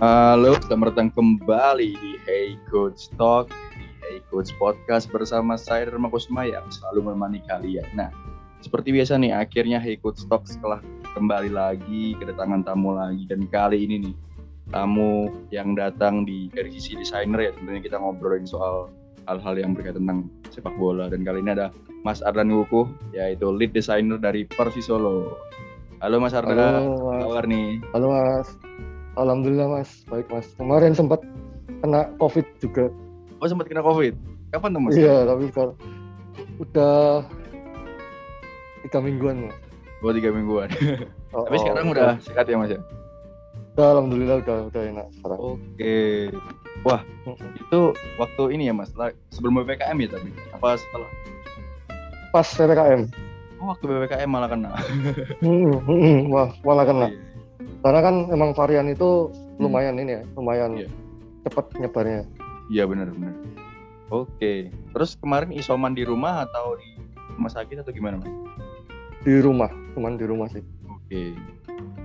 Halo, selamat datang kembali di Hey Coach Talk, di Hey Coach Podcast bersama saya Dharma Kusma yang selalu menemani kalian. Nah, seperti biasa nih, akhirnya Hey Coach Talk setelah kembali lagi, kedatangan tamu lagi. Dan kali ini nih, tamu yang datang di dari sisi desainer ya, tentunya kita ngobrolin soal hal-hal yang berkaitan tentang sepak bola. Dan kali ini ada Mas Ardan Wukuh, yaitu lead designer dari Persis Solo. Halo Mas Ardan, Halo, apa kabar nih? Halo Mas. Alhamdulillah Mas, baik Mas. Kemarin sempat kena COVID juga. Oh sempat kena COVID? Kapan tuh Mas? Iya, tapi kalau udah tiga mingguan Mas. Oh tiga mingguan. Oh, Tapi oh, sekarang udah sehat ya Mas ya? udah, Alhamdulillah udah udah enak sekarang. Oke. Wah, itu waktu ini ya Mas, sebelum PPKM ya tadi? Apa setelah? Pas ppkm. Oh waktu PPKM malah kena. Wah, malah kena. Iya. Karena kan emang varian itu lumayan ini ya, lumayan Iya. cepat nyebarnya. Iya benar-benar. Oke. Terus kemarin isoman di rumah atau di rumah sakit atau gimana Mas? Di rumah, cuman di rumah sih. Oke.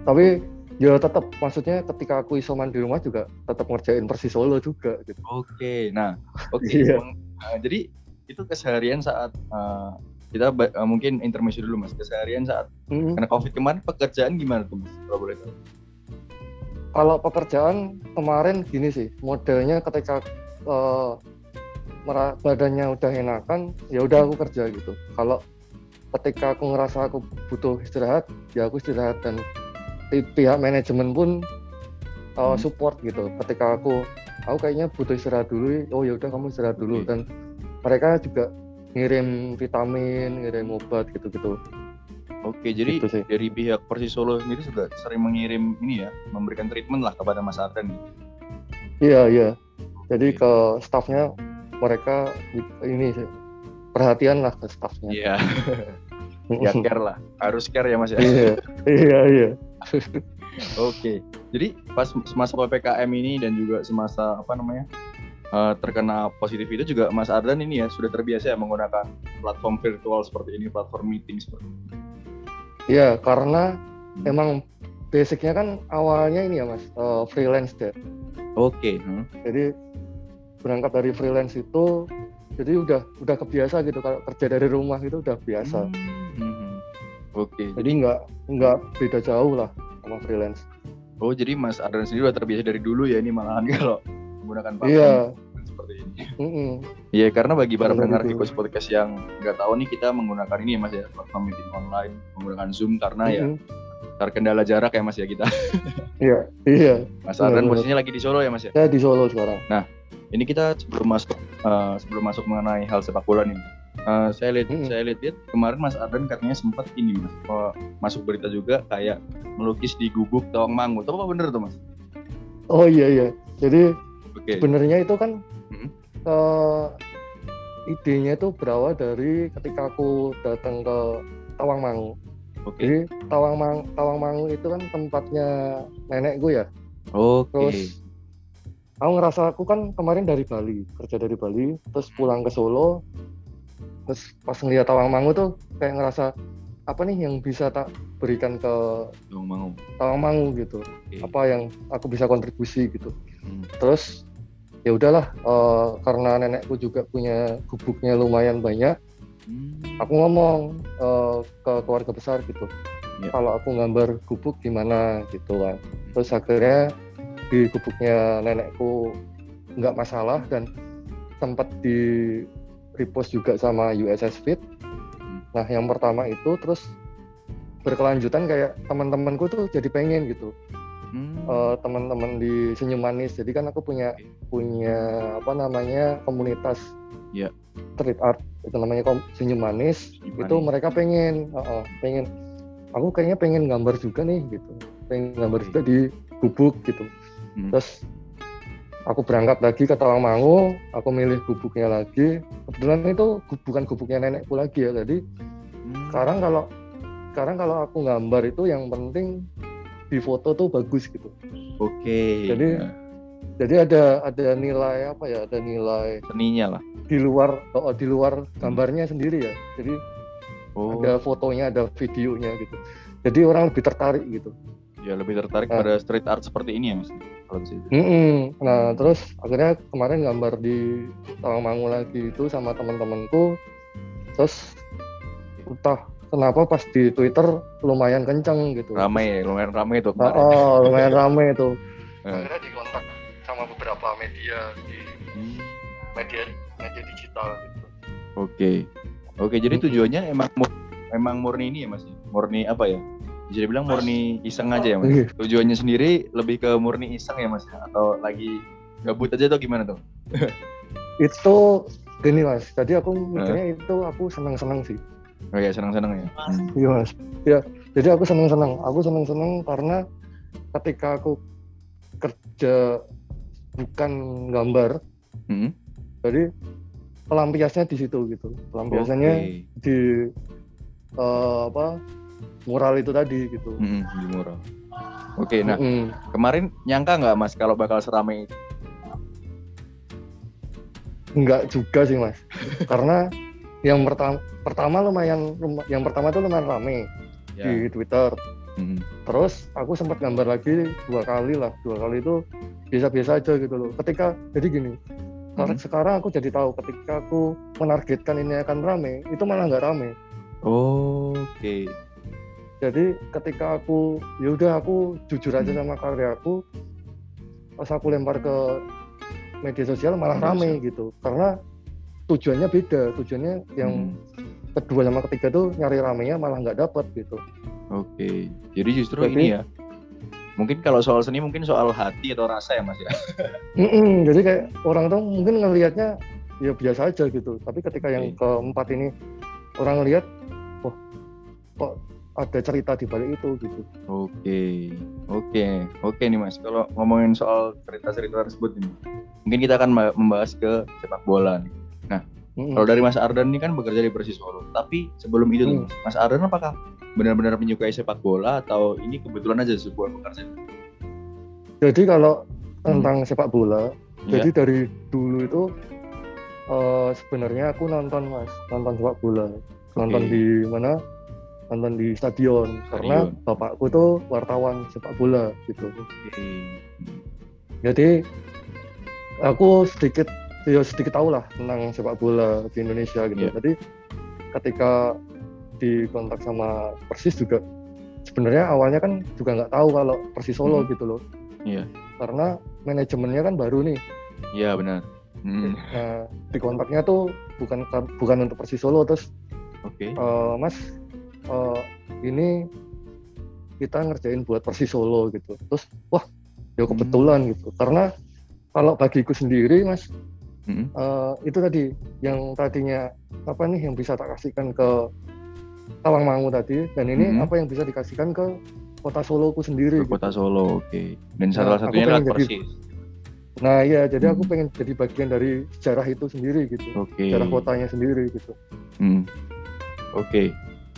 Tapi ya tetap maksudnya ketika aku isoman di rumah juga tetap ngerjain Persis Solo juga gitu. Oke. Nah, oke. Iya. Emang, eh, jadi itu keseharian saat eh, kita eh, mungkin intermezzo dulu Mas. Keseharian saat Hmm. kena Covid kemarin pekerjaan gimana tuh Mas? Kalau boleh tahu. Kalau pekerjaan kemarin gini sih, modelnya ketika mera- badannya udah enakan, ya udah aku kerja gitu. Kalau ketika aku ngerasa aku butuh istirahat, ya aku istirahat dan pi- pihak manajemen pun eh, Hmm. support gitu. Ketika aku aku kayaknya butuh istirahat dulu, oh ya udah kamu istirahat dulu Oke. dan mereka juga ngirim vitamin, ngirim obat gitu-gitu. Oke, jadi Gitu sih. dari pihak Persis Solo sendiri juga sering mengirim ini ya, memberikan treatment lah kepada Mas Ardan. nih. Iya iya. Jadi Oke. ke staffnya mereka ini sih perhatian lah ke staffnya. Iya, ya care lah, harus care ya Mas ya. iya iya iya. Oke, jadi pas semasa ppkm ini dan juga semasa apa namanya eh, terkena positif itu juga Mas Ardan ini ya sudah terbiasa ya menggunakan platform virtual seperti ini, platform meeting seperti ini. Iya karena Hmm. emang basicnya kan awalnya ini ya mas eh, freelance deh. Oke, hmm. Jadi berangkat dari freelance itu jadi udah udah kebiasa gitu kalau kerja dari rumah itu udah biasa. Hmm. Oke, Jadi nggak nggak beda jauh lah sama freelance. oh jadi Mas Ardan sendiri udah terbiasa dari dulu ya ini malahan kalau menggunakan platform Iya. Ini. Mm-mm. Iya karena bagi para pendengar dulu. Hikos Podcast yang nggak tahu nih kita menggunakan ini ya mas ya platform meeting online menggunakan Zoom karena ya Mm-mm. terkendala jarak ya mas ya kita. Iya iya. Mas Ardan benar. posisinya lagi di Solo ya mas ya. Saya di Solo sekarang. Ini kita sebelum masuk eh, sebelum masuk mengenai hal sepak bola nih. eh, saya lihat Mm-mm. saya lihat kemarin Mas Ardan katanya sempat ini mas eh, masuk berita juga kayak melukis di gubuk Tawangmangu. Itu apa bener tuh mas? Oh iya iya. Jadi Oke. sebenarnya itu kan. Eh, idenya itu berawal dari ketika aku datang ke Tawangmangu. Oke. Jadi Tawangmangu, Tawangmangu itu kan tempatnya nenekku ya. Oke. Terus aku ngerasa aku kan kemarin dari Bali, kerja dari Bali, terus pulang ke Solo. Terus pas ngeliat Tawangmangu tuh kayak ngerasa apa nih yang bisa tak berikan ke Tawangmangu. Tawangmangu gitu. Oke. Apa yang aku bisa kontribusi gitu. Hmm. terus ya udahlah eh, karena nenekku juga punya gubuknya lumayan banyak Hmm. aku ngomong eh, ke keluarga besar gitu Ya. kalau aku gambar gubuk gimana gitu kan terus akhirnya di gubuknya nenekku nggak masalah dan sempat di repost juga sama USS Fit Hmm. nah yang pertama itu terus berkelanjutan kayak teman-temanku tuh jadi pengen gitu Hmm. eh, teman-teman di Senyum Manis. Jadi kan aku punya punya apa namanya komunitas Iya. street art itu namanya Senyum Manis. Senyum Itu Manis. mereka pengen, uh-uh, pengen. Aku kayaknya pengen gambar juga nih gitu. Pengen gambar juga di gubuk gitu. Hmm. Terus aku berangkat lagi ke Tawangmangu, aku milih gubuknya lagi. Kebetulan itu bukan gubuknya nenekku lagi ya. Jadi Hmm. sekarang kalau sekarang kalau aku gambar itu yang penting di foto tuh bagus gitu. Oke. Jadi- Nah, Jadi ada ada nilai apa ya? Ada nilai seninya lah. di luar oh, di luar gambarnya sendiri ya. Jadi Oh. ada fotonya, ada videonya gitu. Jadi orang lebih tertarik gitu. Ya lebih tertarik Nah. pada street art seperti ini ya mas. Kalau di situ. Mm-mm. Nah terus akhirnya kemarin gambar di Tawangmangu lagi itu sama teman-temanku. Terus entah kenapa pas di Twitter lumayan kenceng gitu. Ramai ya, lumayan ramai itu Nah, kemarin. oh, lumayan rame itu. Eh. Akhirnya dikontak sama beberapa media di Hmm, media media digital gitu. Oke, oke. Jadi Mm-mm. tujuannya emang mur- emang murni ini ya mas? Murni apa ya? Bisa dibilang murni iseng aja ya mas. Iya. Tujuannya sendiri lebih ke murni iseng ya mas? Atau lagi gabut aja atau gimana tuh? Itu gini mas. Jadi aku mikirnya itu aku seneng-seneng sih. Oh ya senang-senang ya. Hmm. Iya mas. Ya, jadi aku seneng-seneng. Aku seneng-seneng karena ketika aku kerja bukan gambar, Hmm. jadi pelampiasnya di situ gitu. Pelampiasannya Oke. di eh, apa mural itu tadi gitu. Mm-mm, di mural. Oke, nah Mm-mm. kemarin nyangka nggak mas kalau bakal seramai itu? Enggak juga sih mas, karena yang pertama pertama lumayan luma- yang pertama itu lumayan rame Ya. di Twitter. Mm-mm. Terus aku sempat gambar lagi dua kali lah, dua kali itu biasa-biasa aja gitu loh. Ketika jadi gini, karena Mhm. sekarang aku jadi tahu ketika aku menargetkan ini akan rame, itu malah nggak rame. Oke. Jadi ketika aku ya udah aku jujur aja Hmm. sama karyaku, pas aku lempar ke media sosial malah rame gitu. Karena tujuannya beda, tujuannya yang Hmm. kedua sama ketiga tuh nyari ramenya malah nggak dapet gitu. Oke. Jadi justru Berarti- ini ya. Mungkin kalau soal seni mungkin soal hati atau rasa ya mas ya. Jadi kayak orang tuh mungkin ngelihatnya ya biasa aja gitu. Tapi ketika yang Oke. keempat ini orang ngelihat, wah kok ada cerita di balik itu gitu. Oke, oke, oke nih mas. Kalau ngomongin soal cerita-cerita tersebut ini, mungkin kita akan membahas ke sepak bola. Nih. Mm-mm. Kalau dari Mas Ardan ini kan bekerja di Persis Solo. Tapi sebelum itu, Hmm. Mas Ardan apakah benar-benar menyukai sepak bola atau ini kebetulan aja sebuah pekerjaan? Jadi kalau tentang sepak bola, Ya. jadi dari dulu itu eh, sebenarnya aku nonton mas, nonton sepak bola, nonton Oke. di mana? Nonton di stadion, karena Stadion. bapakku tuh wartawan sepak bola gitu. Oke. Jadi aku sedikit ya sedikit tahu lah tentang sepak bola di Indonesia gitu. Iya. Jadi ketika dikontak sama Persis juga sebenarnya awalnya kan juga nggak tahu kalau Persis Solo Hmm. gitu loh. Iya. Karena manajemennya kan baru nih. Iya benar. Hmm, Nah, di kontaknya tuh bukan bukan untuk Persis Solo terus Oke. eh, Mas eh, ini kita ngerjain buat Persis Solo gitu. Terus wah ya kebetulan gitu. Karena kalau bagiku sendiri Mas Hmm, eh, itu tadi yang tadinya apa nih yang bisa tak kasihkan ke Tawangmangu tadi dan ini Mhm. apa yang bisa dikasihkan ke kota Soloku sendiri. Ke gitu. Kota Solo, oke. Dan Nah, salah aku satunya adalah jadi- Persis. Nah iya jadi aku Mhm. pengen jadi bagian dari sejarah itu sendiri gitu, Oke. sejarah kotanya sendiri gitu. Hmm. Oke,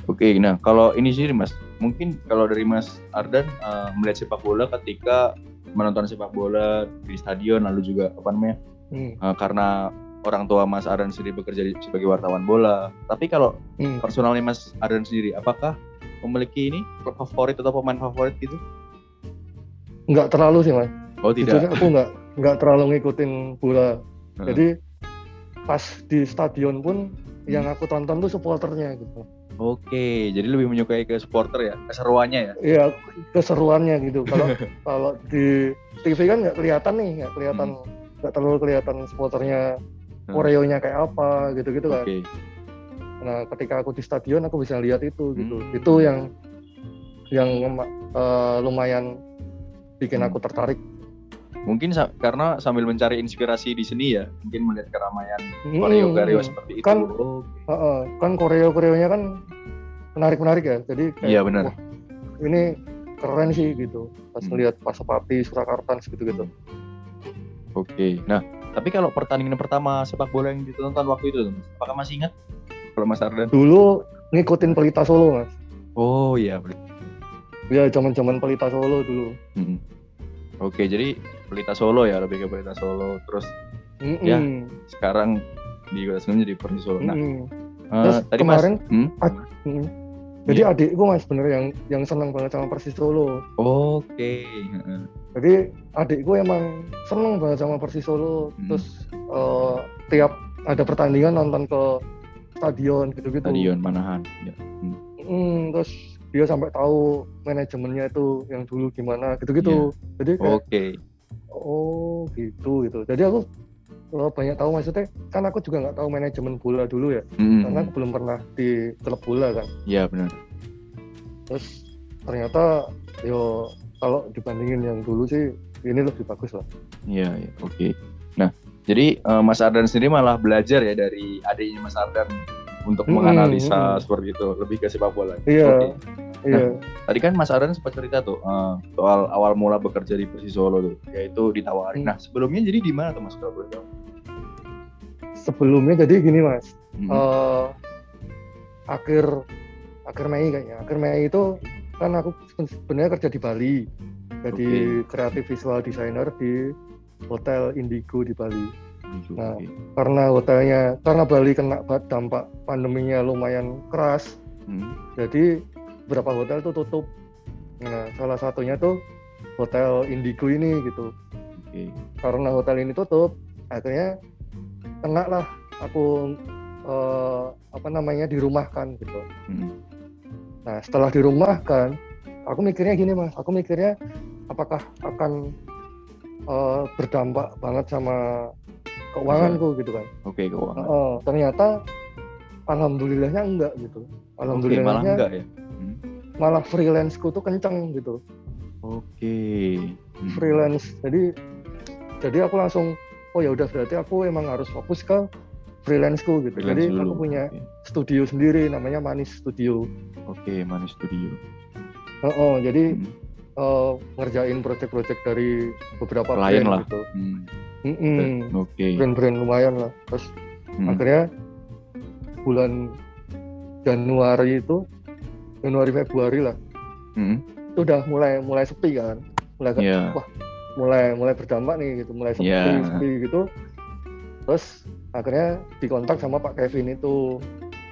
oke. Nah, kalau ini sih, Mas, mungkin kalau dari Mas Ardan eh, melihat sepak bola ketika menonton sepak bola di stadion, lalu juga apa namanya, Hmm. eh, karena orang tua Mas Ardan sendiri bekerja di- sebagai wartawan bola. Tapi kalau Hmm. personalnya Mas Ardan sendiri, apakah memiliki ini klub favorit atau pemain favorit gitu? Nggak terlalu sih mas. Oh tidak. Jujurnya aku nggak nggak terlalu ngikutin bola. Heeh. Jadi pas di stadion pun Hmm. yang aku tonton tuh supporternya gitu. Oke, jadi lebih menyukai ke supporter ya, keseruannya ya. Iya keseruannya gitu. Kalau kalau di TV kan nggak kelihatan nih, nggak kelihatan nggak terlalu kelihatan supporternya Hmm. koreonya kayak apa gitu-gitu kan. Oke. Nah ketika aku di stadion aku bisa lihat itu gitu. Hmm. Itu yang yang eh, lumayan bikin Hmm. aku tertarik. Mungkin sa- karena sambil mencari inspirasi di seni ya, mungkin melihat keramaian Hmm, koreo-koreo seperti itu. Kan- Oh, Heeh, kan koreo koreonya kan menarik-menarik ya. Jadi kayak, Iya, benar. ini keren sih gitu. Pas Hmm. ngeliat Pasopati, Surakarta gitu-gitu. Oke. Nah, tapi kalau pertandingan pertama sepak bola yang ditonton waktu itu, Mas, apakah masih ingat? Kalau Mas Ardan? Dulu ngikutin Pelita Solo mas. Oh iya. betul. Ya zaman-zaman Pelita Solo dulu. Mm-mm. Oke, jadi Pelita Solo ya, lebih ke Pelita Solo. Terus Mm-mm. Ya. sekarang di Kota Semarang jadi Persis Solo. Nah, Mm-mm. eh, Terus tadi kemarin Mas, hmm? ad- mm, Jadi Iya. adikku mas bener yang yang seneng banget sama Persis Solo. Oke. heeh. Jadi adikku emang seneng banget sama Persis Solo. Hmm. Terus eh, tiap ada pertandingan nonton ke stadion gitu-gitu. Stadion Manahan. Ya. Hmm. Hmm, terus dia sampai tahu manajemennya itu yang dulu gimana gitu-gitu. Jadi kayak Oke. oh gitu gitu. Jadi aku eh, banyak tahu maksudnya kan aku juga nggak tahu manajemen bola dulu ya Hmm. karena aku belum pernah di klub bola kan. Iya benar. Terus ternyata yo kalau dibandingin yang dulu sih ini lebih bagus lah. Iya, iya. oke. Nah, jadi eh, Mas Ardan sendiri malah belajar ya dari adiknya Mas Ardan untuk Hmm, menganalisa hmm. seperti itu, lebih ke sepak bola. Iya. Oke. Iya. Tadi kan Mas Ardan sempat cerita tuh eh, soal awal mula bekerja di Persis Solo tuh, yaitu ditawarin. Hmm. Nah, sebelumnya jadi di mana tuh Mas kalau boleh tahu? Sebelumnya jadi gini mas, Hmm. eh, akhir akhir Mei kayaknya. Akhir Mei itu kan aku sebenarnya kerja di Bali, jadi kreatif visual designer di Hotel Indigo di Bali. Nah, Oke. Karena hotelnya, karena Bali kena dampak pandeminya lumayan keras, Hmm. jadi beberapa hotel tuh tutup. Nah, salah satunya tuh Hotel Indigo ini gitu. Oke. Karena hotel ini tutup, akhirnya kena lah aku eh, apa namanya dirumahkan gitu. Hmm. Nah, setelah dirumahkan, aku mikirnya gini mas, aku mikirnya apakah akan eh, berdampak banget sama keuanganku gitu kan? Oke, keuangan. Heeh, ternyata alhamdulillahnya enggak gitu. Oke, malah Alhamdulillahnya enggak ya? Hmm. malah freelanceku tuh kenceng gitu. Oke. Hmm. freelance jadi jadi aku langsung oh ya udah berarti aku emang harus fokus ke freelanceku gitu Freelance jadi dulu. aku punya Oke. studio sendiri namanya Manis Studio Oke, Manis Studio. oh, oh, jadi Hmm. eh, ngerjain project-project dari beberapa Klien brand lah. gitu Hmm. Mm-mm. Oke. brand-brand lumayan lah terus Hmm. akhirnya bulan Januari itu Januari Februari lah Hmm. itu udah mulai mulai sepi kan mulai Iya. wah mulai mulai berdampak nih gitu mulai sepi Iya. sepi gitu terus akhirnya dikontak sama Pak Kevin itu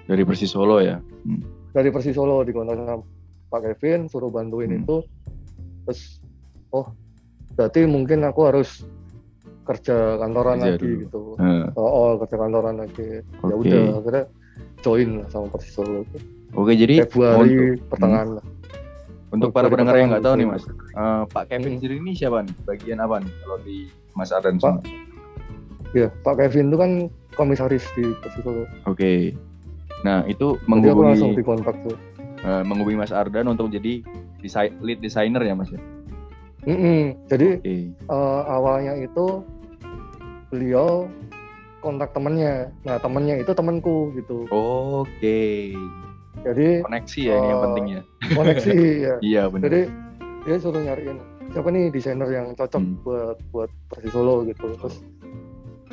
Dari Persis Solo ya. Hmm. dari Persis Solo dikontak sama Pak Kevin suruh bantuin Hmm. itu terus oh berarti mungkin aku harus kerja kantoran Kerja lagi dulu. gitu Eh, oh, oh, kerja kantoran lagi ya Oke. udah akhirnya join lah sama Persis Solo Oke, jadi Februari untuk, pertengahan lah untuk para pendengar yang nggak tahu nih Mas, eh, Pak Kevin Hmm. sendiri ini siapa nih? Bagian apa nih kalau di Mas Ardan Pak. Ya Pak Kevin itu kan komisaris di Persis Solo Oke. Nah, itu jadi aku langsung menghubungi dikontak tuh eh, menghubungi Mas Ardan untuk jadi desain lead designer ya Mas ya. Mm-mm. jadi Oke. eh, awalnya itu beliau kontak temennya. Nah temennya itu temanku gitu. Oke. Jadi Koneksi ya ini yang Oh. penting ya. koneksi ya. Iya benar. Jadi dia suruh nyariin siapa nih desainer yang cocok Hmm. buat buat Persis Solo gitu. Terus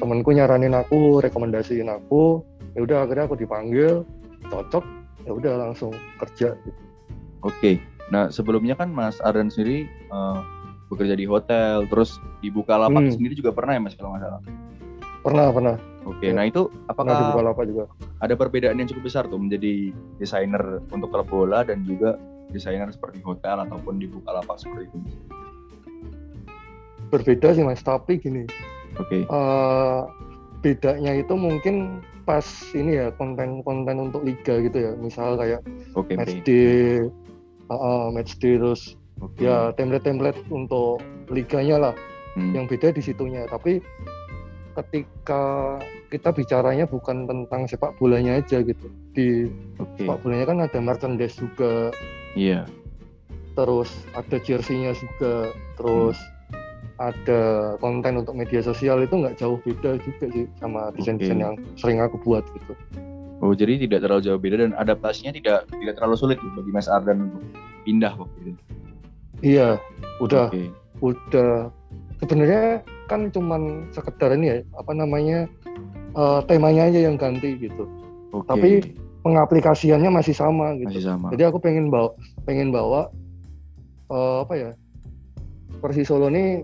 temanku nyaranin aku, rekomendasiin aku. Ya udah akhirnya aku dipanggil, cocok. Ya udah langsung kerja gitu. Oke. Nah, sebelumnya kan Mas Ardan sendiri eh, bekerja di hotel, terus di Bukalapak Hmm. sendiri juga pernah ya Mas kalau nggak salah. Pernah pernah. Oke. Ya. Nah, itu apakah Bukalapak juga. ada perbedaan yang cukup besar tuh menjadi desainer untuk klub bola dan juga desainer seperti hotel ataupun di Bukalapak seperti itu. Berbeda sih mas. Tapi gini. Oke. eh bedanya itu mungkin pas ini ya konten-konten untuk liga gitu ya misal kayak Oke. match day uh, uh, match day terus Oke. ya template-template untuk liganya lah Hmm. yang beda di situnya tapi ketika kita bicaranya bukan tentang sepak bolanya aja gitu di Oke. sepak bolanya kan ada merchandise juga Iya. terus ada jersey-nya juga terus ada konten untuk media sosial itu nggak jauh beda juga sih sama desain-desain Oke. yang sering aku buat gitu Oh, jadi tidak terlalu jauh beda dan adaptasinya tidak tidak terlalu sulit gitu bagi Mas Ardan untuk pindah waktu itu. iya udah Oke. udah sebenarnya kan cuman sekedar ini ya apa namanya eh, temanya aja yang ganti gitu Oke. Tapi- pengaplikasiannya masih sama gitu masih sama. jadi aku pengen bawa pengen bawa eh, apa ya Persis Solo ini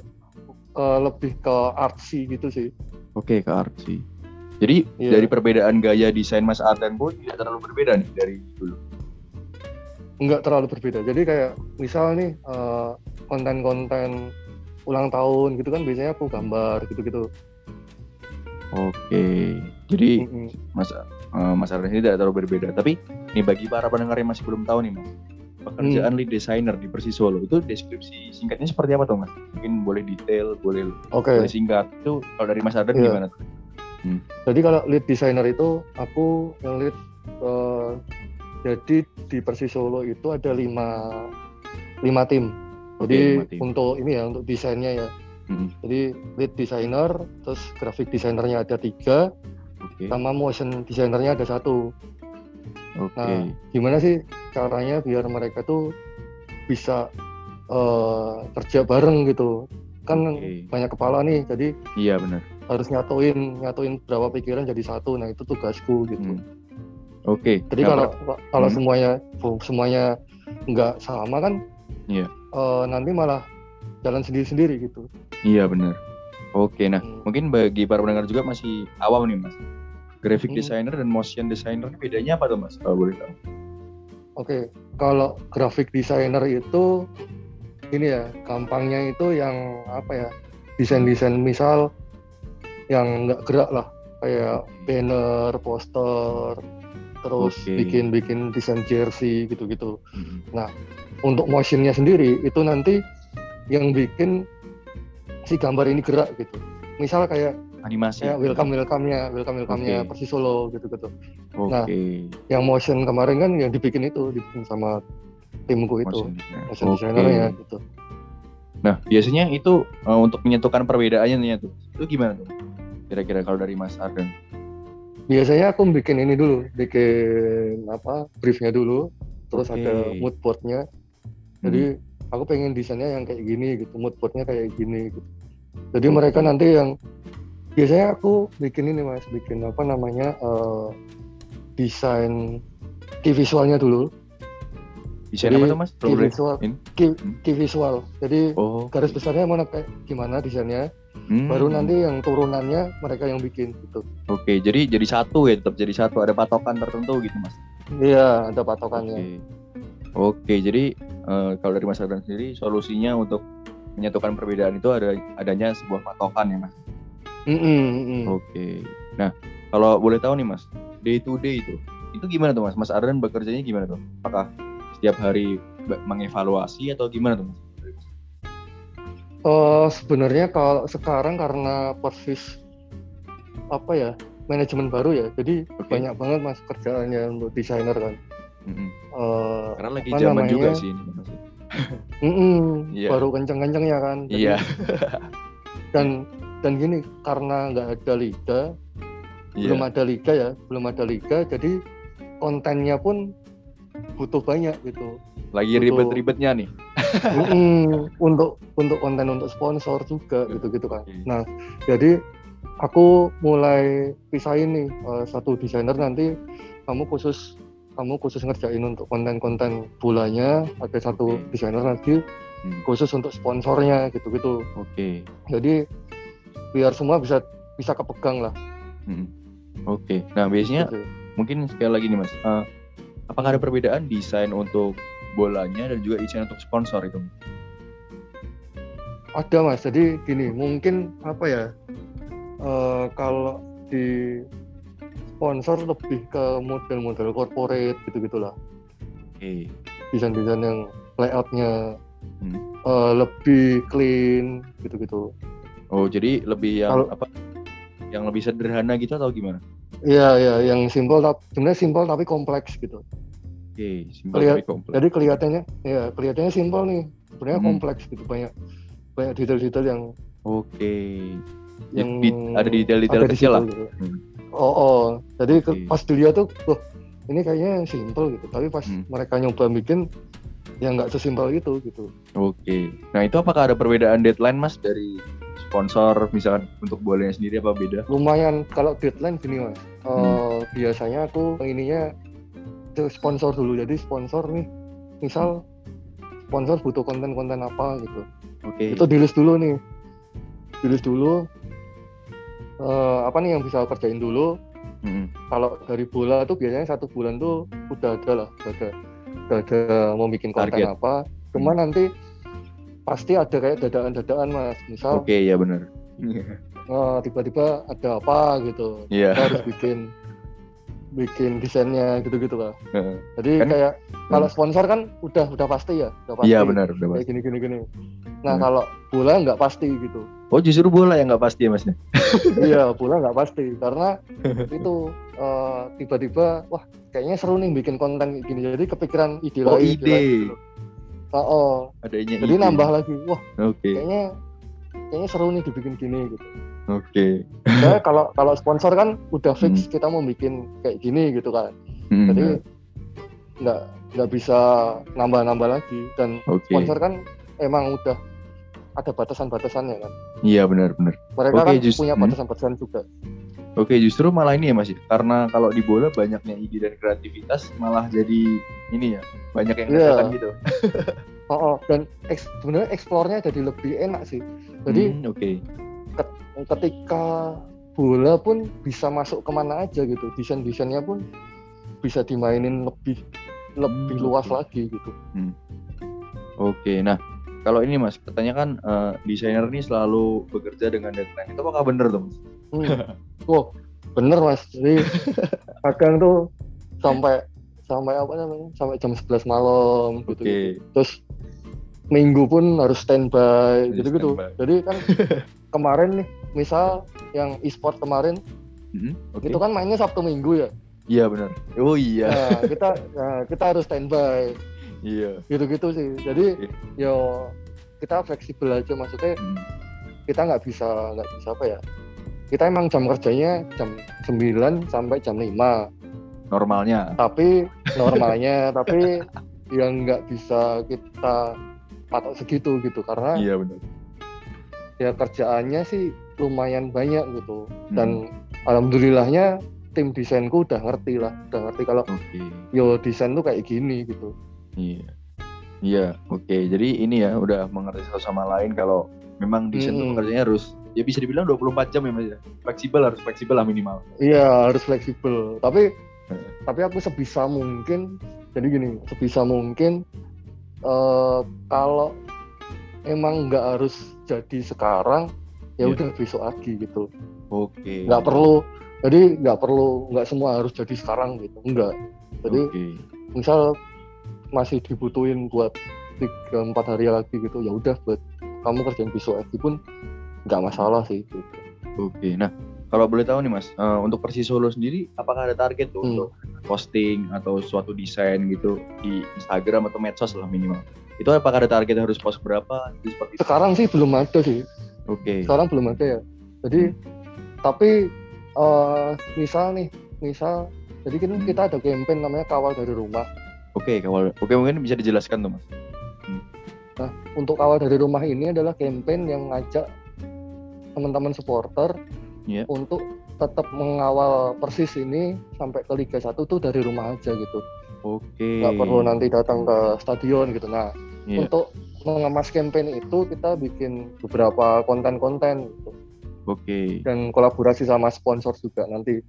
eh, lebih ke artsy gitu sih Oke, ke art sih. Jadi Iya. dari perbedaan gaya desain Mas Ardan pun tidak terlalu berbeda nih dari dulu. nggak terlalu berbeda. Jadi kayak misal nih eh, konten-konten ulang tahun gitu kan biasanya aku gambar gitu-gitu. Oke. Jadi Mm-mm. Mas eh, Mas Ardan ini tidak terlalu berbeda. Tapi nih bagi para pendengar yang masih belum tahu nih Mas, pekerjaan lead designer di Persis Solo itu deskripsi singkatnya seperti apa tuh Mas? Mungkin boleh detail, boleh Oke. boleh singkat. Itu kalau dari Mas Ardan Iya. gimana tuh? Jadi kalau lead designer itu aku yang lead eh, jadi di Persis Solo itu ada lima lima tim. Jadi lima tim. untuk ini ya untuk desainnya ya. Mm-mm. Jadi lead designer, terus graphic designernya ada tiga, Oke. sama motion designernya ada satu. Oke. Nah, gimana sih caranya biar mereka tuh bisa eh, kerja bareng gitu? Kan Oke. banyak kepala nih, jadi Iya benar. harus nyatuin nyatuin berapa pikiran jadi satu. Nah itu tugasku gitu. Hmm. Oke. Jadi Nah, kalau kalau Hmm. semuanya semuanya nggak sama kan, Iya. eh, nanti malah jalan sendiri-sendiri gitu. Iya benar. Oke, nah Hmm. mungkin bagi para pendengar juga masih awam nih mas. Graphic Hmm. designer dan motion designer bedanya apa tuh mas? Kalau boleh tahu. Oke, kalau graphic designer itu ini ya, gampangnya itu yang apa ya? Desain-desain misal yang nggak gerak lah, kayak banner, poster, terus bikin-bikin desain jersey gitu-gitu. Mm-mm. Untuk motionnya sendiri itu nanti yang bikin si gambar ini gerak gitu. Misal kayak Animasi. kayak welcome welcome-nya, welcome welcome-nya Oke. Persis Solo gitu-gitu. Oke. nah, Yang motion kemarin kan yang dibikin itu, dibikin sama timku itu. Motion designer-nya gitu. Nah biasanya itu eh, untuk menyatukan perbedaannya nih tuh. Itu gimana tuh? Kira-kira kalau dari Mas Arden? Biasanya aku bikin ini dulu, bikin apa briefnya dulu, terus Oke. ada mood board-nya. Jadi aku pengen desainnya yang kayak gini gitu, mood board-nya kayak gini gitu. Jadi mereka nanti yang biasanya aku bikin ini mas, bikin apa namanya eh, desain key visualnya dulu, Desain apa tuh mas? Key visual, key, Hmm. key visual. Jadi Oh. garis besarnya mau kayak gimana desainnya, Hmm. baru nanti yang turunannya mereka yang bikin gitu. Oke, jadi jadi satu ya, tetap jadi satu. Ada patokan tertentu gitu mas. Iya, ada patokannya. Oke. Oke, jadi eh, kalau dari Mas Ardan sendiri solusinya untuk menyatukan perbedaan itu ada adanya sebuah patokan ya Mas. Mm-mm. Oke. Nah, kalau boleh tahu nih Mas, day to day itu itu gimana tuh Mas? Mas Ardan bekerjanya gimana tuh? Apakah setiap hari mengevaluasi atau gimana tuh Mas? Eh, sebenarnya kalau sekarang karena persis apa ya manajemen baru ya, jadi Oke. banyak banget mas kerjaannya untuk desainer kan. Mm-mm. Eh, Karena lagi zaman namanya? juga sih ini Mas. mm-mm, Iya. baru kenceng-kencengnya kan. Iya, Dan dan gini karena nggak ada liga, belum iya. ada liga ya, belum ada liga, jadi kontennya pun butuh banyak gitu. Lagi ribet-ribetnya nih. Untuk untuk konten untuk sponsor juga gitu-gitu kan. Oke. Nah, jadi aku mulai pisahin nih eh, satu desainer nanti kamu khusus kamu khusus ngerjain untuk konten-konten bulannya, ada satu desainer lagi Hmm. khusus untuk sponsornya gitu-gitu. Oke. Jadi biar semua bisa bisa kepegang lah. Mm-mm. Oke. Nah, biasanya gitu. mungkin sekali lagi nih mas, eh, apakah ada perbedaan desain untuk bolanya dan juga desain untuk sponsor itu? Ada mas, jadi gini mungkin apa ya eh, kalau di sponsor lebih ke model-model corporate gitu-gitulah. Oke. desain-desain yang layoutnya Hmm. eh, lebih clean gitu-gitu. Oh jadi lebih yang Kalau- apa? Yang lebih sederhana gitu atau gimana? Iya ya, yang simpel tapi sebenarnya simpel tapi kompleks gitu. Oke, simpel Kelihat- tapi kompleks. Jadi kelihatannya ya kelihatannya simpel nih, sebenarnya Hmm. kompleks gitu banyak banyak detail-detail yang Oke. yang Di- ada detail-detail kecil lah. gitu. Hmm. Oh, oh. jadi ke- Oke. pas dilihat tuh, wah ini kayaknya simpel gitu. Tapi pas Hmm. mereka nyoba bikin, ya nggak sesimpel itu gitu. Oke. Nah itu apakah ada perbedaan deadline mas dari sponsor misalkan untuk bolanya sendiri apa beda? Lumayan kalau deadline gini mas, Hmm. biasanya aku ininya sponsor dulu. Jadi sponsor nih, misal sponsor butuh konten-konten apa gitu. Oke. Itu di list dulu nih, di list dulu. eh, apa nih yang bisa aku kerjain dulu? Mm-mm. Kalau dari bola tuh biasanya satu bulan tuh udah ada lah, udah ada. udah ada mau bikin konten Target. apa cuma nanti pasti ada kayak dadaan-dadaan mas misal Oke, ya benar. eh, tiba-tiba ada apa gitu Iya. kita harus bikin bikin desainnya gitu-gitu lah jadi Kan- kayak kalau sponsor kan udah udah pasti ya udah pasti Iya benar, udah pasti. gini gini gini nah Benar. kalau bola nggak pasti gitu Oh, justru bola yang nggak pasti ya, Mas? iya bola nggak pasti karena itu eh, tiba-tiba wah kayaknya seru nih bikin konten gini jadi kepikiran ide Oh, lain ide. gitu. Oh, oh. Adanya jadi ide. nambah lagi wah Oke. kayaknya kayaknya seru nih dibikin gini gitu Oke. Soalnya kalau kalau sponsor kan udah fix Hmm. kita mau bikin kayak gini gitu kan Hmm, jadi nggak nggak bisa nambah-nambah lagi dan Oke. sponsor kan emang udah ada batasan-batasannya kan Iya benar benar. mereka Oke, kan just- punya hmm. batasan-batasan juga Oke, justru malah ini ya Mas. ya. Karena kalau di bola banyaknya ide dan kreativitas malah jadi ini ya, banyak yang Iya. dadakan gitu. oh, oh. dan eks- sebenarnya eksplornya jadi lebih enak sih jadi Hmm, oke. ketika bola pun bisa masuk ke mana aja gitu desain desainnya pun bisa dimainin lebih lebih Hmm, luas oke. lagi gitu Oke, nah kalau ini Mas, katanya kan eh, desainer ini selalu bekerja dengan deadline. Itu apakah benar tuh Mas? Hmm. wow bener mas jadi kadang tuh sampai sampai apa namanya sampai jam 11 malam gitu, Oke. terus minggu pun harus standby gitu gitu standby. jadi kan kemarin nih misal yang e-sport kemarin Hmm, Oke. itu kan mainnya sabtu minggu ya Iya benar. Oh iya. nah, kita nah, kita harus standby Iya. gitu-gitu sih jadi Oke. yo kita fleksibel aja maksudnya Hmm, kita nggak bisa nggak bisa apa ya kita emang jam kerjanya jam 9 sampai jam 5 Normalnya. tapi normalnya tapi yang nggak bisa kita patok segitu gitu karena Iya benar. ya kerjaannya sih lumayan banyak gitu Hmm, dan alhamdulillahnya tim desainku udah ngerti lah udah ngerti kalau Oke. yo desain tuh kayak gini gitu Iya. Iya, oke. Jadi ini ya udah mengerti satu sama lain kalau memang desain tuh Mm-mm. pekerjaannya harus ya bisa dibilang 24 jam ya Mas ya. Fleksibel harus fleksibel lah minimal. iya harus fleksibel tapi Hmm. tapi aku sebisa mungkin jadi gini sebisa mungkin eh kalau emang nggak harus jadi sekarang ya Iya. udah besok lagi gitu Oke. nggak perlu jadi nggak perlu nggak semua harus jadi sekarang gitu enggak jadi Oke. misal masih dibutuhin buat tiga empat hari lagi gitu ya udah buat kamu kerjain besok lagi pun nggak masalah sih gitu. Oke. Nah, kalau boleh tahu nih Mas, eh, untuk Persis Solo sendiri apakah ada target tuh Hmm. untuk posting atau suatu desain gitu di Instagram atau medsos lah minimal? Itu apakah ada target harus post berapa? Seperti itu. sekarang sih belum ada sih Oke. sekarang belum ada ya jadi tapi eh misal nih misal jadi kan Hmm. kita ada campaign namanya kawal dari rumah Oke, kawal. Oke, mungkin bisa dijelaskan tuh Mas. untuk kawal dari rumah ini adalah campaign yang ngajak teman-teman supporter Iya. untuk tetap mengawal persis ini sampai ke Liga 1 tuh dari rumah aja gitu Oke. nggak perlu nanti datang ke stadion gitu nah Iya. untuk mengemas campaign itu kita bikin beberapa konten-konten gitu. Oke. dan kolaborasi sama sponsor juga nanti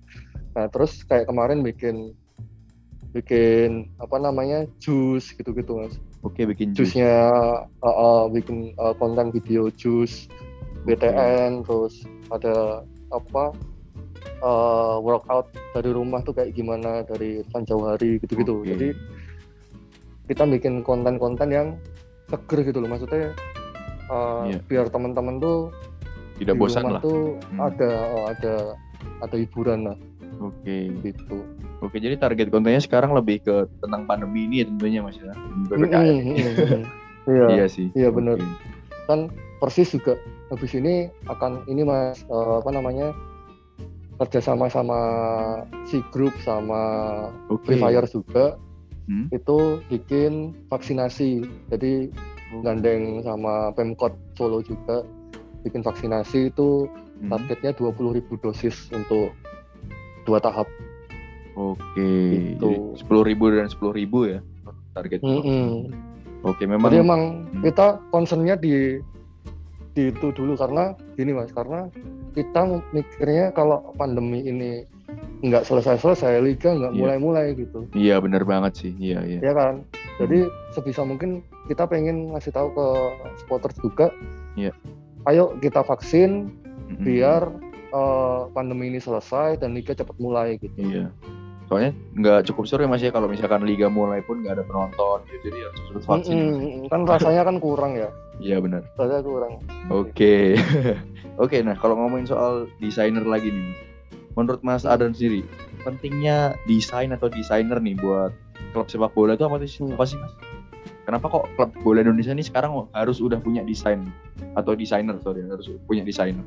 nah terus kayak kemarin bikin bikin apa namanya jus gitu-gitu mas Oke, bikin jus. jusnya uh, uh, bikin uh, konten video jus BTN terus ada apa uh, workout dari rumah tuh kayak gimana dari Van Jauhari gitu-gitu Oke. jadi kita bikin konten-konten yang seger gitu loh maksudnya uh, Iya. biar teman-teman tuh tidak di bosan rumah lah. tuh Hmm. ada oh, ada ada hiburan lah Oke. gitu Oke, jadi target kontennya sekarang lebih ke tentang pandemi ini ya tentunya Mas ya. Mm, PPKM. mm, mm, mm. iya Iya sih. Iya, benar. Oke. kan persis juga habis ini akan ini mas eh, apa namanya kerjasama sama si grup sama Oke. Free Fire juga Hmm. itu bikin vaksinasi jadi gandeng sama Pemkot Solo juga bikin vaksinasi itu Hmm. targetnya 20.000 dosis untuk dua tahap Oke. Gitu. Jadi sepuluh ribu dan sepuluh ribu ya target. Mm-mm. Oke, memang. Jadi emang Hmm. kita concernnya di di itu dulu karena gini mas karena kita mikirnya kalau pandemi ini nggak selesai-selesai liga nggak Iya. mulai-mulai gitu Iya bener banget sih. Iya iya. ya kan jadi sebisa mungkin kita pengen ngasih tahu ke supporter juga Iya. ayo kita vaksin Mm-mm. biar eh, pandemi ini selesai dan liga cepat mulai gitu Iya. Soalnya nggak cukup seru ya mas ya kalau misalkan liga mulai pun nggak ada penonton gitu. Jadi harus vaksin. Mm-mm, kan rasanya kan kurang ya Iya benar. rasanya kurang Oke. Oke, nah kalau ngomongin soal desainer lagi nih. Menurut Mas Adan sendiri, pentingnya desain atau desainer nih buat klub sepak bola itu apa sih? Hmm. Apa sih, Mas? Kenapa kok klub bola Indonesia ini sekarang harus udah punya desain atau desainer sorry harus punya desainer?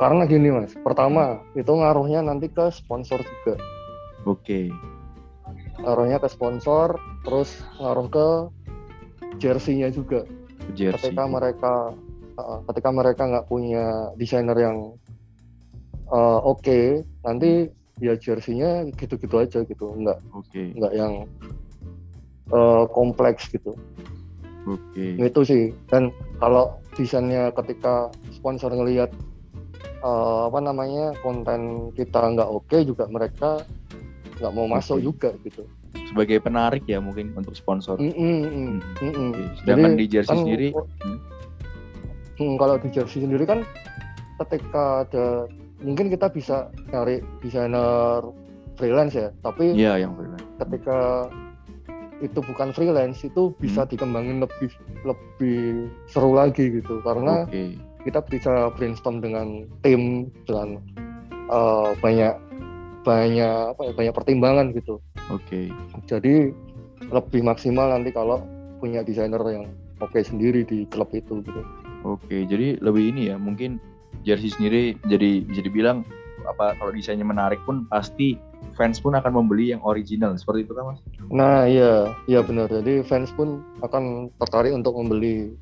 karena gini mas pertama itu ngaruhnya nanti ke sponsor juga Oke. ngaruhnya ke sponsor terus ngaruh ke jersey-nya juga Jersey. ketika mereka uh, ketika mereka nggak punya desainer yang uh, oke nanti ya jersey-nya gitu-gitu aja gitu nggak Oke. nggak yang uh, kompleks gitu Oke. itu sih dan kalau desainnya ketika sponsor ngelihat uh, apa namanya konten kita nggak oke juga mereka nggak mau masuk Oke. juga gitu Sebagai penarik ya mungkin untuk sponsor. Mm, mm, mm, Hmm. mm, mm. Sedangkan Jadi, di jersey kan, sendiri, hmm, kalau di jersey sendiri kan ketika ada mungkin kita bisa cari desainer freelance ya tapi iya yang freelance. ketika itu bukan freelance itu bisa Hmm. dikembangin lebih lebih seru lagi gitu karena Oke. kita bisa brainstorm dengan tim dengan eh, banyak banyak apa ya banyak pertimbangan gitu. Oke. jadi lebih maksimal nanti kalau punya desainer yang oke sendiri di klub itu gitu. Oke, jadi lebih ini ya, mungkin jersey sendiri jadi bisa dibilang apa kalau desainnya menarik pun pasti fans pun akan membeli yang original. Seperti itu kan mas? nah iya. Iya benar. Jadi fans pun akan tertarik untuk membeli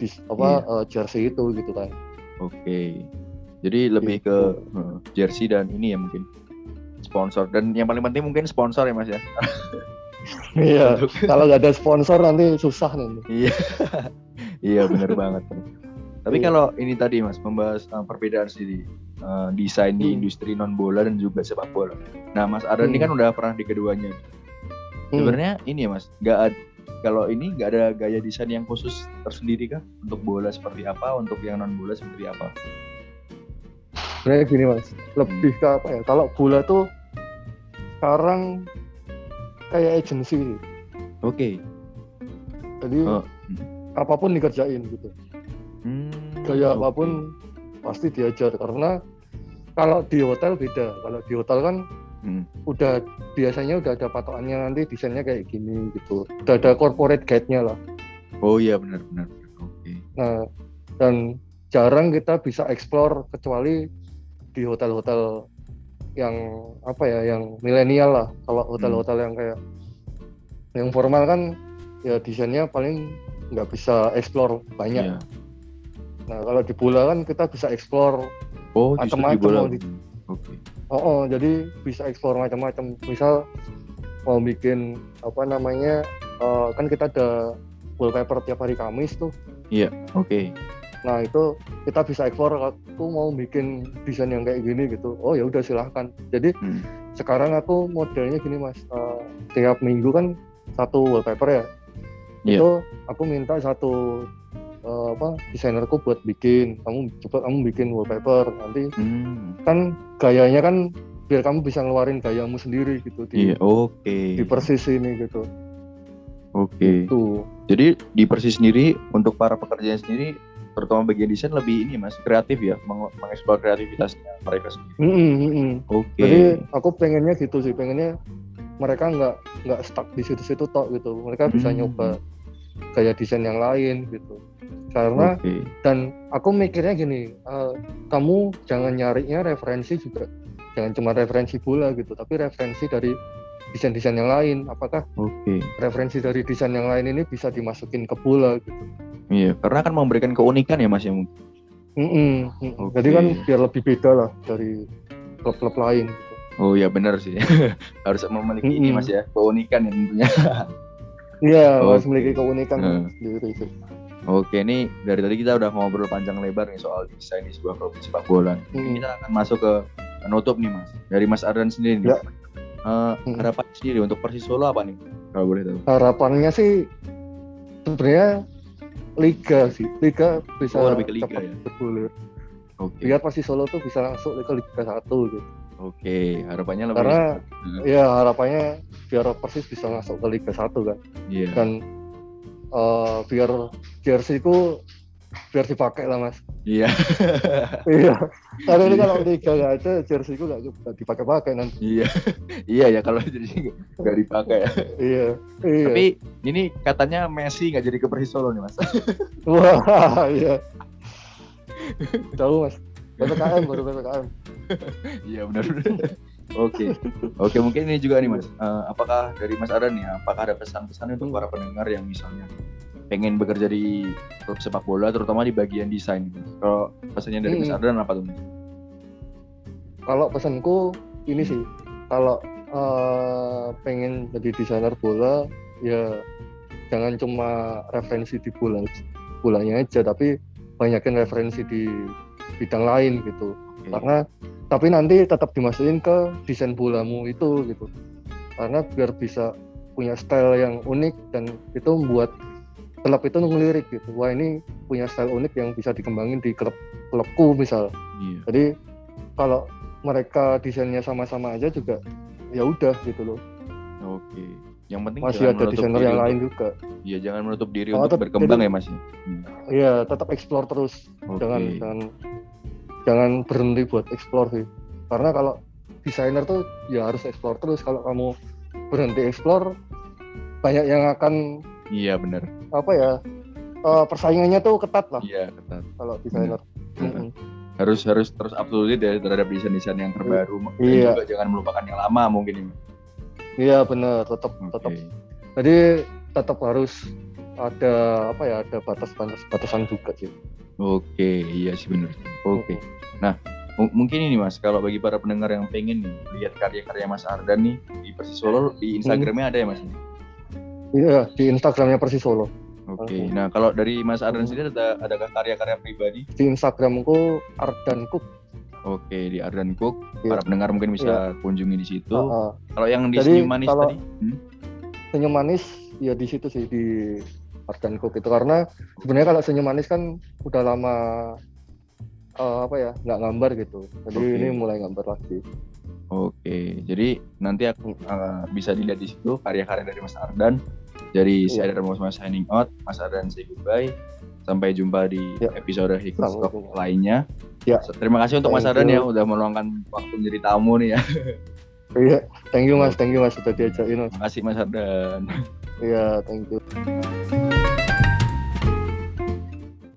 dis, apa eh, jersey itu gitu kan. Oke, jadi lebih ke eh, jersey dan ini ya mungkin sponsor dan yang paling penting mungkin sponsor ya mas ya. iya kalau nggak ada sponsor nanti susah nih Iya, iya benar banget. Tapi Iya. kalau ini tadi mas membahas uh, perbedaan sendiri uh, desain di Hmm. industri non bola dan juga sepak bola. Nah mas ini Hmm. kan udah pernah di keduanya. Hmm. Sebenarnya ini ya mas, nggak ada kalau ini nggak ada gaya desain yang khusus tersendiri kah untuk bola seperti apa, untuk yang non bola seperti apa? sebenarnya gini mas lebih ke apa ya kalau bola tuh sekarang kayak agensi sih. Oke. jadi Oh. apa pun dikerjain gitu Hmm, gaya oke. apa pun pasti diajar karena kalau di hotel beda kalau di hotel kan Hmm, udah biasanya udah ada patokannya nanti desainnya kayak gini gitu udah ada corporate guide-nya lah Oh iya benar benar. benar. Oke. nah dan jarang kita bisa explore kecuali di hotel-hotel yang apa ya yang milenial lah kalau hotel-hotel yang kayak yang formal kan ya desainnya paling nggak bisa explore banyak Iya. nah kalau di bola kan kita bisa explore Oh di Macam-macam di- Oke. oh, oh, jadi bisa explore macam-macam misal mau bikin apa namanya eh, kan kita ada wallpaper tiap hari Kamis tuh Oke. Nah itu kita bisa explore aku mau bikin desain yang kayak gini gitu. Oh ya udah silahkan. Jadi Hmm. sekarang aku modelnya gini mas. eh, tiap minggu kan satu wallpaper ya. Iya. Itu aku minta satu eh, apa desainerku buat bikin. Kamu coba kamu bikin wallpaper. Nanti Hmm. kan gayanya kan biar kamu bisa ngeluarin gayamu sendiri gitu di, Iya. Oke. di persis ini gitu. Oke. Tuh. Jadi di Persis sendiri untuk para pekerja sendiri terutama bagian desain lebih ini mas kreatif ya meng- mengeksplor kreativitasnya mereka sendiri. Mm, mm, mm, mm. Oke. Jadi aku pengennya gitu sih, pengennya mereka nggak nggak stuck di situ-situ tok gitu. Mereka bisa Hmm. nyoba gaya desain yang lain gitu. Karena Oke. dan aku mikirnya gini, eh, kamu jangan nyarinya referensi juga, jangan cuma referensi bola gitu, tapi referensi dari desain-desain yang lain. Apakah Oke. referensi dari desain yang lain ini bisa dimasukin ke bola gitu? Iya, karena akan memberikan keunikan ya mas ya mungkin. Oke. Jadi kan biar lebih beda lah dari klub-klub lain. Gitu. Oh iya benar sih. Harus memiliki ini Mm-mm. mas ya keunikan ya tentunya. Iya, harus Oke. memiliki keunikan Hmm. sendiri sih. Oke, ini dari tadi kita udah ngobrol panjang lebar nih soal desain di sebuah klub sepak bola. Hmm. kita akan masuk ke penutup nih Mas. Dari Mas Ardan sendiri nih. Ya. Eh, Hmm. harapan sendiri untuk Persis Solo apa nih? Kalau boleh tahu. harapannya sih sebenarnya liga sih liga bisa Oh, lebih ke liga cepat ya? bergulir Oke. biar pasti Solo tuh bisa langsung ke Liga 1 gitu Oke, harapannya lebih karena Hmm. ya harapannya biar Persis bisa masuk ke Liga 1 kan Iya. dan eh, biar jersey ku biar dipakai lah mas Iya. iya karena ini Iya. kalau Liga nggak ada jersey ku nggak nggak dipakai-pakai nanti Iya. Iya ya kalau jadi nggak dipakai ya. iya iya Tapi ini katanya Messi nggak jadi ke Persis Solo nih Mas. wah iya tahu mas ppkm baru ppkm Iya benar. Oke, oke mungkin ini juga nih mas. Eh, apakah dari Mas Adan nih, apakah ada pesan-pesan untuk Hmm. para pendengar yang misalnya pengen bekerja di klub sepak bola, terutama di bagian desain? Kalau pesannya dari Mas Hmm. Adan apa tuh? Mas? kalau pesanku ini sih kalau eh, pengen jadi desainer bola ya jangan cuma referensi di bola bolanya aja tapi banyakin referensi di bidang lain gitu Oke. karena tapi nanti tetap dimasukin ke desain bolamu itu gitu karena biar bisa punya style yang unik dan itu membuat klub itu ngelirik gitu wah ini punya style unik yang bisa dikembangin di klub klubku misal Iya. jadi kalau mereka desainnya sama-sama aja juga ya udah gitu loh Oke. Yang penting masih ada desainer yang untuk- lain juga Iya, jangan menutup diri Oh, untuk berkembang jadi- ya mas. Hmm. Iya tetap explore terus Oke. jangan jangan jangan berhenti buat explore sih karena kalau desainer tuh ya harus explore terus kalau kamu berhenti explore banyak yang akan Iya benar. apa ya eh, persaingannya tuh ketat lah Iya ketat. kalau desainer Benar. Mm-mm. Harus harus terus up to date ya terhadap desain-desain yang terbaru. Dan Iya. juga jangan melupakan yang lama mungkin ini. iya bener tetap Oke. tetap jadi tetap harus ada apa ya ada batas-batas batasan juga sih Oke, iya sih benar. Oke. Mm-mm. M- mungkin ini mas, kalau bagi para pendengar yang pengen nih lihat karya-karya Mas Ardan nih di Persis Solo di Instagramnya ada ya mas? Iya di Instagramnya Persis Solo Oke. Oke. Nah kalau dari Mas Ardan Hmm. sendiri ada adakah karya-karya pribadi? di Instagramku Ardan Cook Oke di Ardan Cook. Iya. Para pendengar mungkin bisa kunjungi di situ. Ah, ah. Kalau yang di Jadi, Senyum Manis kalau- tadi? Hmm? senyum manis ya di situ sih di Ardan Cook itu karena sebenarnya kalau senyum manis kan udah lama eh, apa ya nggak gambar gitu jadi Oke. ini mulai gambar lagi Oke, jadi nanti aku uh, bisa dilihat di situ karya-karya dari Mas Ardan. Jadi Iya. saya dan Mas signing out, Mas Ardan say goodbye. Sampai jumpa di Ya. episode jumpa. lainnya. Ya. So, Terima kasih untuk Mas Thank Ardan you. ya udah meluangkan waktu menjadi tamu nih ya. iya thank you mas thank you mas sudah diajakin mas Terima kasih Mas Ardan. iya thank you